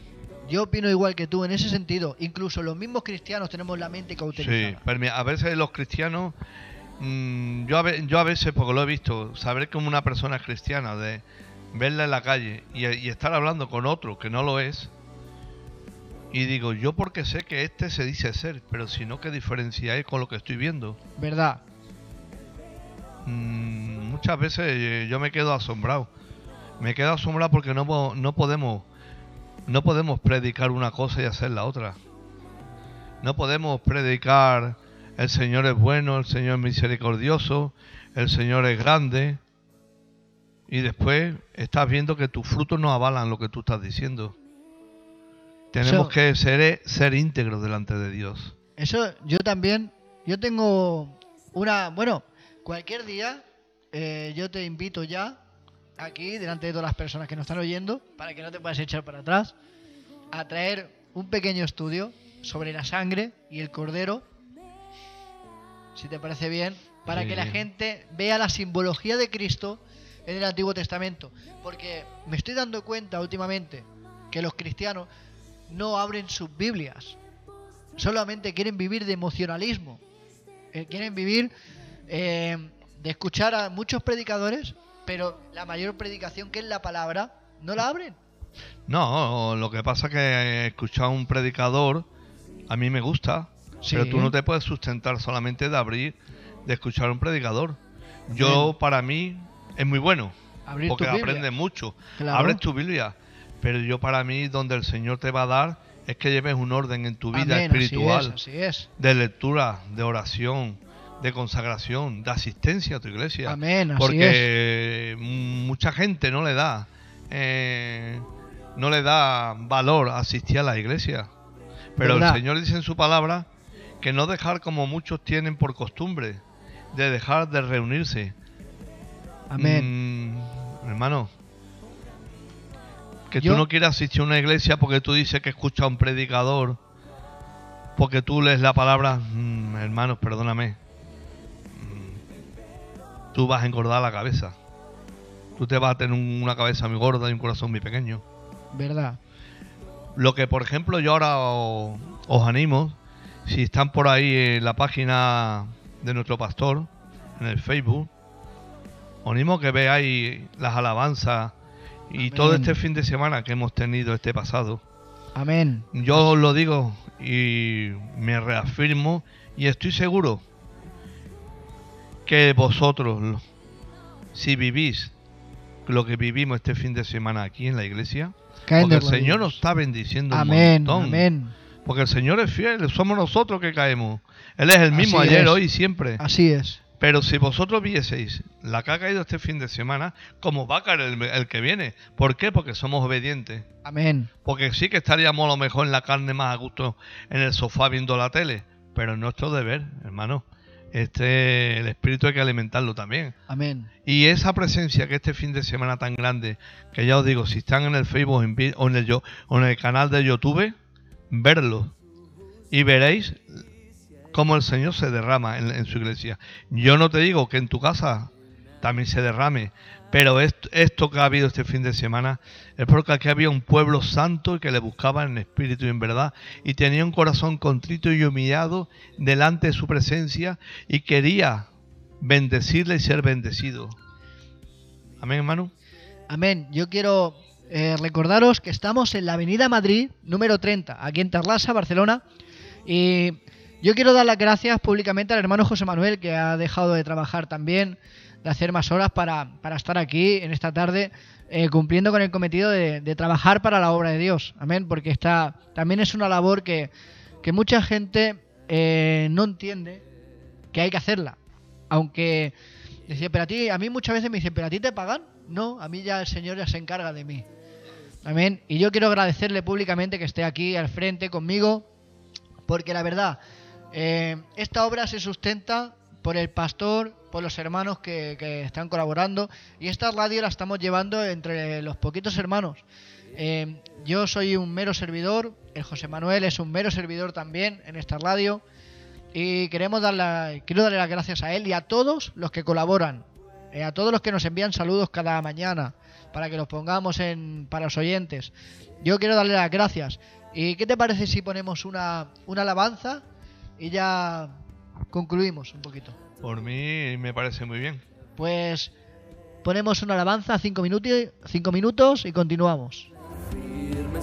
Yo opino igual que tú en ese sentido. Incluso los mismos cristianos tenemos la mente Sí, cauterizada. pero mira, a veces los cristianos, mm, yo, a ve- yo a veces, porque lo he visto, saber que una persona es cristiana, de verla en la calle y, y estar hablando con otro que no lo es, y digo, yo porque sé que este se dice ser, pero si no, ¿qué diferencia hay con lo que estoy viendo? ¿Verdad? Mm, muchas veces eh, yo me quedo asombrado. Me quedo asombrado porque no, no podemos no podemos predicar una cosa y hacer la otra. No podemos predicar el Señor es bueno, el Señor es misericordioso, el Señor es grande y después estás viendo que tus frutos no avalan lo que tú estás diciendo. Tenemos Eso- que ser, ser íntegros delante de Dios. Eso yo también. Yo tengo una. Bueno, cualquier día eh, yo te invito ya aquí, delante de todas las personas que nos están oyendo, para que no te puedas echar para atrás, a traer un pequeño estudio sobre la sangre y el cordero, si te parece bien, para Sí. que la gente vea la simbología de Cristo en el Antiguo Testamento. Porque me estoy dando cuenta últimamente que los cristianos no abren sus Biblias solamente quieren vivir de emocionalismo. Eh, quieren vivir eh, de escuchar a muchos predicadores, pero la mayor predicación que es la palabra, no la abren. No, lo que pasa es que escuchar a un predicador a mí me gusta, Sí. pero tú no te puedes sustentar solamente de abrir, de escuchar a un predicador. Yo, para mí, es muy bueno, Abrir porque aprendes mucho. Claro. Abres tu Biblia, pero yo, para mí, donde el Señor te va a dar es que lleves un orden en tu vida Amén, espiritual, Así es, así es. de lectura, de oración, de consagración, de asistencia a tu iglesia. Amén, así Porque mucha gente no le da eh, no le da valor a asistir a la iglesia. Pero ¿Verdad? el Señor dice en su palabra que no dejar como muchos tienen por costumbre de dejar de reunirse. Amén. Mm, hermano, que Yo- tú no quieras asistir a una iglesia porque tú dices que escuchas a un predicador, porque tú lees la palabra, mm, hermanos, perdóname, tú vas a engordar la cabeza. Tú te vas a tener un- una cabeza muy gorda y un corazón muy pequeño. ¿Verdad? Lo que, por ejemplo, yo ahora os animo, si están por ahí en la página de nuestro pastor, en el Facebook, os animo que veáis las alabanzas y Amén. todo este fin de semana que hemos tenido este pasado. Amén. Yo os lo digo y me reafirmo y estoy seguro que vosotros, si vivís lo que vivimos este fin de semana aquí en la iglesia, Caen porque el Señor nos está bendiciendo Amén, un montón. amén. Porque el Señor es fiel, somos nosotros que caemos. Él es el mismo Así ayer, es. hoy y siempre. Así es. Pero si vosotros vieseis la que ha caído este fin de semana, como va a caer el, el que viene. ¿Por qué? Porque somos obedientes. Amén. Porque sí que estaríamos a lo mejor en la carne más a gusto en el sofá viendo la tele. Pero es nuestro deber, hermano. Este, el espíritu hay que alimentarlo también. Amén. Y esa presencia que este fin de semana tan grande, que ya os digo, si están en el Facebook o en el, yo- o en el canal de YouTube, verlo. Y veréis cómo el Señor se derrama en, en su iglesia. Yo no te digo que en tu casa también se derrame, pero esto, que ha habido este fin de semana es porque aquí había un pueblo santo que le buscaba en espíritu y en verdad y tenía un corazón contrito y humillado delante de su presencia y quería bendecirle y ser bendecido. Amén, hermano. Amén. Yo quiero eh, recordaros que estamos en la Avenida Madrid, número 30, aquí en Tarlasa, Barcelona. Y yo quiero dar las gracias públicamente al hermano José Manuel, que ha dejado de trabajar también, de hacer más horas para, para estar aquí en esta tarde, eh, cumpliendo con el cometido de, trabajar para la obra de Dios. Amén. Porque está, también es una labor que, que mucha gente eh, no entiende que hay que hacerla. Aunque decía, pero a ti, a mí muchas veces me dicen, pero a ti te pagan. No, a mí ya el Señor ya se encarga de mí. Amén. Y yo quiero agradecerle públicamente que esté aquí al frente conmigo, porque la verdad, eh, esta obra se sustenta por el pastor, por los hermanos que, que están colaborando, y esta radio la estamos llevando entre los poquitos hermanos. Eh, yo soy un mero servidor, el José Manuel es un mero servidor también en esta radio, y queremos dar la- quiero darle las gracias a él y a todos los que colaboran, eh, a todos los que nos envían saludos cada mañana para que los pongamos en para los oyentes. Yo quiero darle las gracias. ¿Y qué te parece si ponemos una, una alabanza y ya concluimos un poquito? Por mí me parece muy bien. Pues ponemos una alabanza, cinco, minuti- cinco minutos y continuamos. firme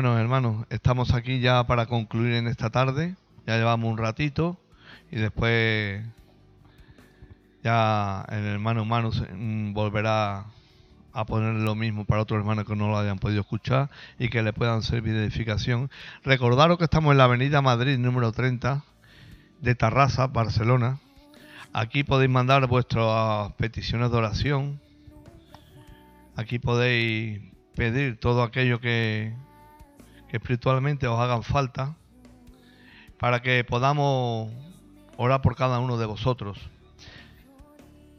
Bueno, hermanos, estamos aquí ya para concluir en esta tarde. Ya llevamos un ratito y después ya el hermano se- mm, volverá a poner lo mismo para otros hermanos que no lo hayan podido escuchar y que le puedan servir de edificación. Recordaros que estamos en la Avenida Madrid número 30 de Tarrasa, Barcelona. Aquí podéis mandar vuestras peticiones de oración. Aquí podéis pedir todo aquello que, que espiritualmente os hagan falta para que podamos orar por cada uno de vosotros.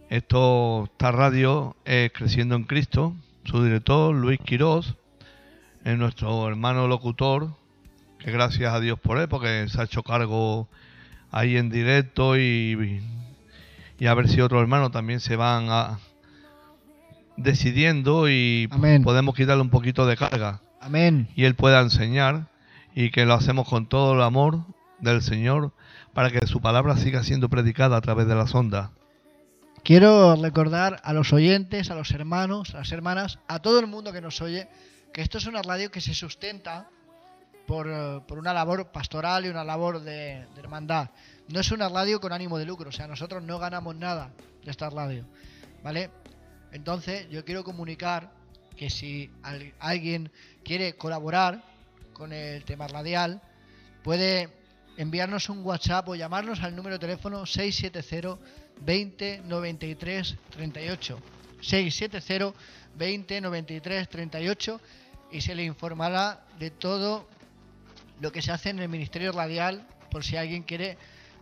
Esto, esta radio es Creciendo en Cristo. Su director, Luis Quirós, es nuestro hermano locutor, que gracias a Dios por él, porque se ha hecho cargo ahí en directo y, y a ver si otros hermanos también se van a, decidiendo y Amén. podemos quitarle un poquito de carga Amén. y Él pueda enseñar y que lo hacemos con todo el amor del Señor para que su palabra siga siendo predicada a través de las ondas. Quiero recordar a los oyentes, a los hermanos, a las hermanas, a todo el mundo que nos oye, que esto es una radio que se sustenta por, eh, por una labor pastoral y una labor de, de hermandad. No es una radio con ánimo de lucro, o sea, nosotros no ganamos nada de esta radio, ¿vale? Entonces, yo quiero comunicar que si al- alguien quiere colaborar con el tema radial, puede enviarnos un WhatsApp o llamarnos al número de teléfono 670 20 93 38. 670 20 93 38 y se le informará de todo lo que se hace en el Ministerio Radial por si alguien quiere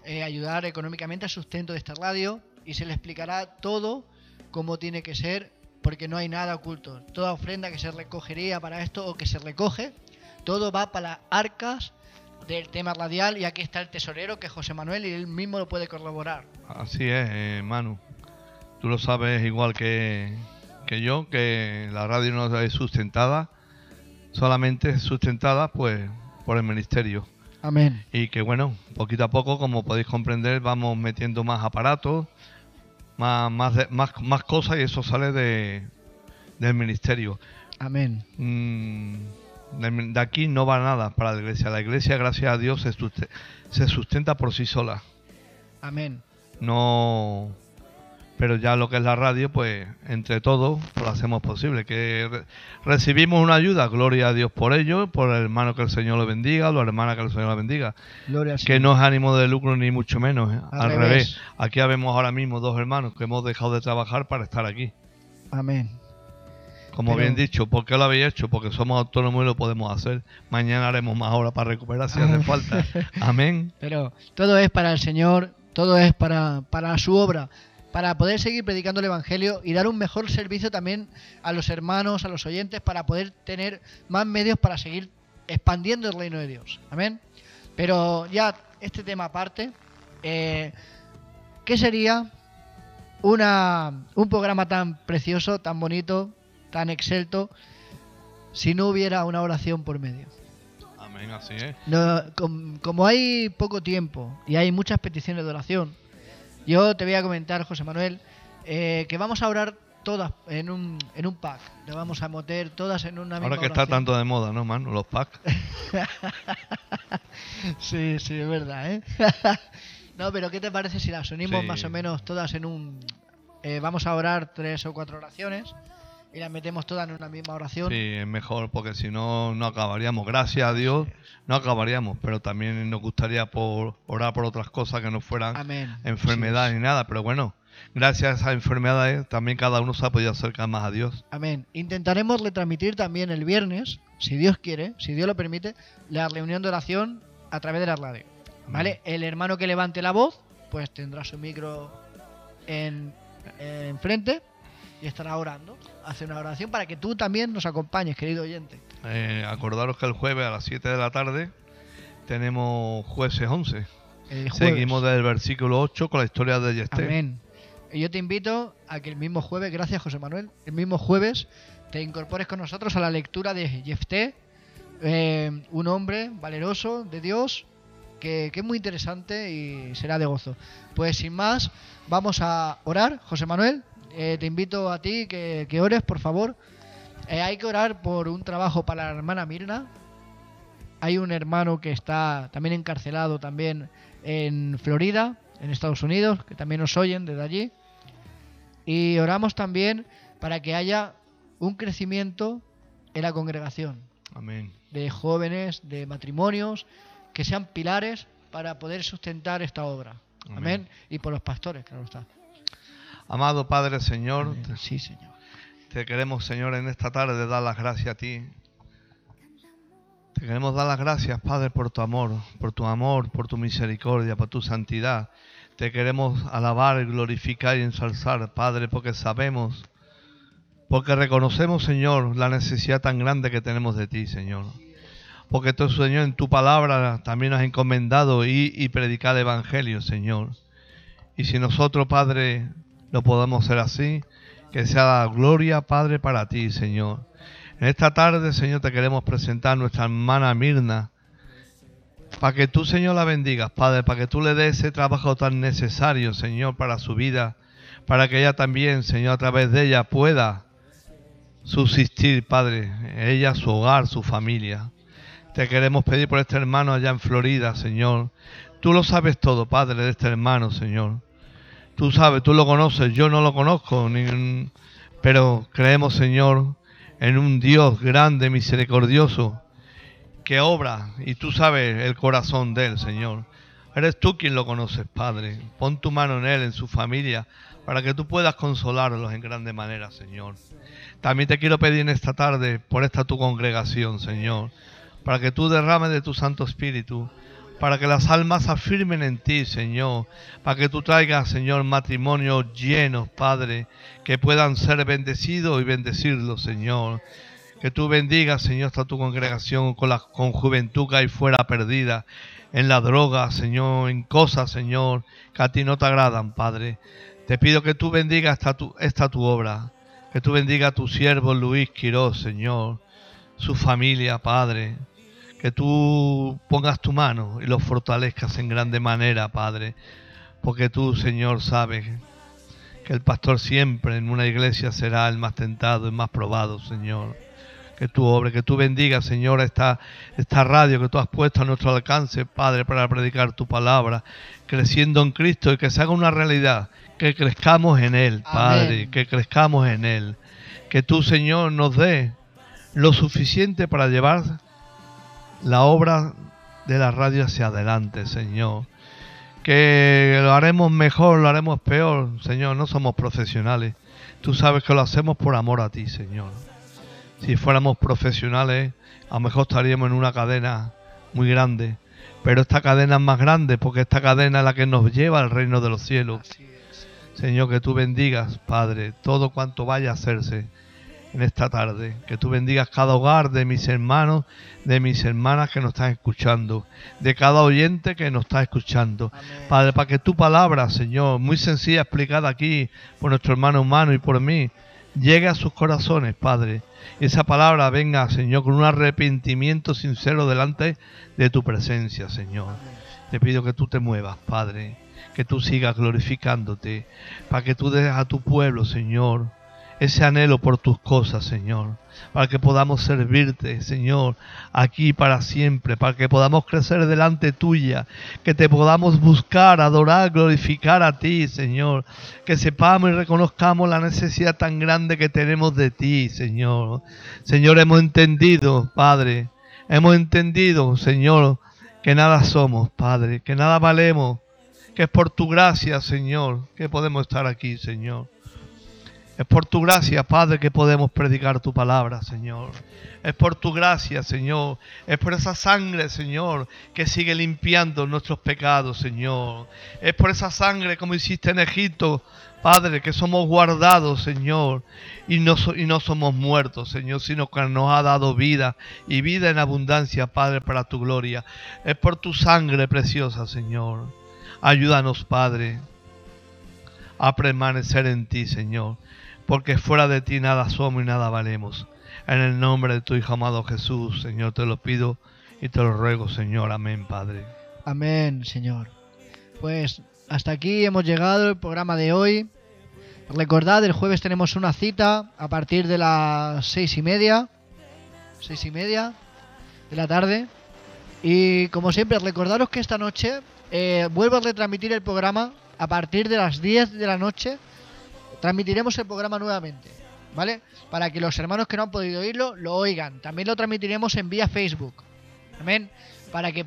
eh, ayudar económicamente al sustento de esta radio y se le explicará todo como tiene que ser porque no hay nada oculto. Toda ofrenda que se recogería para esto o que se recoge, todo va para las arcas del tema radial y aquí está el tesorero que es José Manuel y él mismo lo puede corroborar. Así es, eh, Manu. Tú lo sabes igual que, que yo, que la radio no es sustentada, solamente es sustentada pues por el ministerio. Amén. Y que bueno, poquito a poco, como podéis comprender, vamos metiendo más aparatos, más, más, de- más, más cosas y eso sale de, del ministerio. Amén. Mm, de, de aquí no va nada para la iglesia. La iglesia, gracias a Dios, se, se sustenta por sí sola. Amén. No. Pero ya lo que es la radio, pues entre todos lo hacemos posible. Que re- recibimos una ayuda, gloria a Dios por ello, por el hermano que el Señor lo bendiga, la hermana que el Señor la bendiga. Gloria Que Señor. no es ánimo de lucro ni mucho menos, ¿eh? Al al, revés. revés. Aquí habemos ahora mismo dos hermanos que hemos dejado de trabajar para estar aquí. Amén. Como Pero- bien dicho, ¿por qué lo habéis hecho? Porque somos autónomos y lo podemos hacer. Mañana haremos más horas para recuperar si hace falta. Amén. Pero todo es para el Señor, todo es para, para su obra, para poder seguir predicando el Evangelio y dar un mejor servicio también a los hermanos, a los oyentes, para poder tener más medios para seguir expandiendo el reino de Dios. Amén. Pero ya este tema aparte, eh, ¿qué sería una, un programa tan precioso, tan bonito, tan excelto, si no hubiera una oración por medio? Amén, así es. No, com- como hay poco tiempo y hay muchas peticiones de oración, yo te voy a comentar, José Manuel, eh, que vamos a orar todas en un, en un pack. Le vamos a meter todas en una misma Ahora que está oración. tanto de moda, ¿no, mano? Los packs. Sí, sí, es verdad, ¿eh? no, pero ¿qué te parece si las unimos Sí. más o menos todas en un... eh, vamos a orar tres o cuatro oraciones y las metemos todas en una misma oración. Sí, es mejor porque si no, no acabaríamos. Gracias a Dios, no acabaríamos. Pero también nos gustaría por orar por otras cosas que no fueran Amén. enfermedades ni nada. Pero bueno, gracias a esas enfermedades también cada uno se ha podido acercar más a Dios. Amén. Intentaremos retransmitir también el viernes, si Dios quiere, si Dios lo permite, la reunión de oración a través de la radio. ¿Vale? El hermano que levante la voz, pues tendrá su micro en, en frente y estará orando. Hace una oración para que tú también nos acompañes, querido oyente. Eh, acordaros que el jueves a las 7 de la tarde tenemos jueces 11. El jueves. Seguimos desde el versículo 8 con la historia de Yesté. Amén. Y yo te invito a que el mismo jueves, gracias José Manuel, el mismo jueves te incorpores con nosotros a la lectura de Jefté, eh, un hombre valeroso de Dios que, que es muy interesante y será de gozo. Pues sin más, vamos a orar, José Manuel. Eh, te invito a ti que, que ores, por favor. Eh, hay que orar por un trabajo para la hermana Mirna. Hay un hermano que está también encarcelado también en Florida, en Estados Unidos, que también nos oyen desde allí. Y oramos también para que haya un crecimiento en la congregación Amén. de jóvenes, de matrimonios, que sean pilares para poder sustentar esta obra. Amén. Amén. Y por los pastores, claro está. Amado Padre Señor, Amén. te- Sí, Señor. te queremos, Señor, en esta tarde dar las gracias a ti. Te queremos dar las gracias, Padre, por tu amor, por tu amor, por tu misericordia, por tu santidad. Te queremos alabar, glorificar y ensalzar, Padre, porque sabemos, porque reconocemos, Señor, la necesidad tan grande que tenemos de ti, Señor. Porque tú, Señor, en tu palabra también has encomendado y, y predicar el Evangelio, Señor. Y si nosotros, Padre, lo podemos hacer así, que sea la gloria, Padre, para ti, Señor. En esta tarde, Señor, te queremos presentar a nuestra hermana Mirna, para que tú, Señor, la bendigas, Padre, para que tú le des ese trabajo tan necesario, Señor, para su vida, para que ella también, Señor, a través de ella pueda subsistir, Padre, ella, su hogar, su familia. Te queremos pedir por este hermano allá en Florida, Señor. Tú lo sabes todo, Padre, de este hermano, Señor. Tú sabes, tú lo conoces, yo no lo conozco, ni- pero creemos, Señor, en un Dios grande, misericordioso, que obra y tú sabes el corazón de él, Señor. Eres tú quien lo conoces, Padre. Pon tu mano en él, en su familia, para que tú puedas consolarlos en grande manera, Señor. También te quiero pedir en esta tarde por esta tu congregación, Señor, para que tú derrames de tu Santo Espíritu, para que las almas afirmen en ti, Señor, para que tú traigas, Señor, matrimonios llenos, Padre, que puedan ser bendecidos y bendecirlos, Señor. Que tú bendigas, Señor, hasta tu congregación con la con juventud que hay fuera perdida, en la droga, Señor, en cosas, Señor, que a ti no te agradan, Padre. Te pido que tú bendigas esta tu, esta tu obra, que tú bendiga a tu siervo Luis Quirós, Señor, su familia, Padre. Que tú pongas tu mano y los fortalezcas en grande manera, Padre. Porque tú, Señor, sabes que el pastor siempre en una iglesia será el más tentado, el más probado, Señor. Que tú obres, que tú bendigas, Señor, esta, esta radio que tú has puesto a nuestro alcance, Padre, para predicar tu palabra, creciendo en Cristo y que se haga una realidad, que crezcamos en Él, Padre, Amén. que crezcamos en Él. Que tú, Señor, nos dé lo suficiente para llevar la obra de la radio hacia adelante, Señor. Que lo haremos mejor, lo haremos peor, Señor, no somos profesionales. Tú sabes que lo hacemos por amor a ti, Señor. Si fuéramos profesionales, a lo mejor estaríamos en una cadena muy grande. Pero esta cadena es más grande porque esta cadena es la que nos lleva al reino de los cielos. Señor, que tú bendigas, Padre, todo cuanto vaya a hacerse en esta tarde. Que tú bendigas cada hogar de mis hermanos, de mis hermanas que nos están escuchando, de cada oyente que nos está escuchando. Amén. Padre, para que tu palabra, Señor, muy sencilla, explicada aquí por nuestro hermano humano y por mí, llegue a sus corazones, Padre. Y esa palabra venga, Señor, con un arrepentimiento sincero delante de tu presencia, Señor. Te pido que tú te muevas, Padre, que tú sigas glorificándote, para que tú des a tu pueblo, Señor, ese anhelo por tus cosas, Señor, para que podamos servirte, Señor, aquí para siempre, para que podamos crecer delante tuya, que te podamos buscar, adorar, glorificar a ti, Señor, que sepamos y reconozcamos la necesidad tan grande que tenemos de ti, Señor. Señor, hemos entendido, Padre, hemos entendido, Señor, que nada somos, Padre, que nada valemos, que es por tu gracia, Señor, que podemos estar aquí, Señor. Es por tu gracia, Padre, que podemos predicar tu palabra, Señor. Es por tu gracia, Señor. Es por esa sangre, Señor, que sigue limpiando nuestros pecados, Señor. Es por esa sangre, como hiciste en Egipto, Padre, que somos guardados, Señor. Y no, y no somos muertos, Señor, sino que nos ha dado vida y vida en abundancia, Padre, para tu gloria. Es por tu sangre preciosa, Señor. Ayúdanos, Padre, a permanecer en ti, Señor, porque fuera de ti nada somos y nada valemos. En el nombre de tu Hijo amado Jesús, Señor, te lo pido y te lo ruego, Señor. Amén, Padre. Amén, Señor. Pues hasta aquí hemos llegado el programa de hoy. Recordad, el jueves tenemos una cita a partir de las seis y media. Seis y media de la tarde. Y como siempre, recordaros que esta noche eh, vuelvo a retransmitir el programa a partir de las 10 de la noche. Transmitiremos el programa nuevamente, ¿vale? Para que los hermanos que no han podido oírlo lo oigan. También lo transmitiremos en vía Facebook. Amén. Para que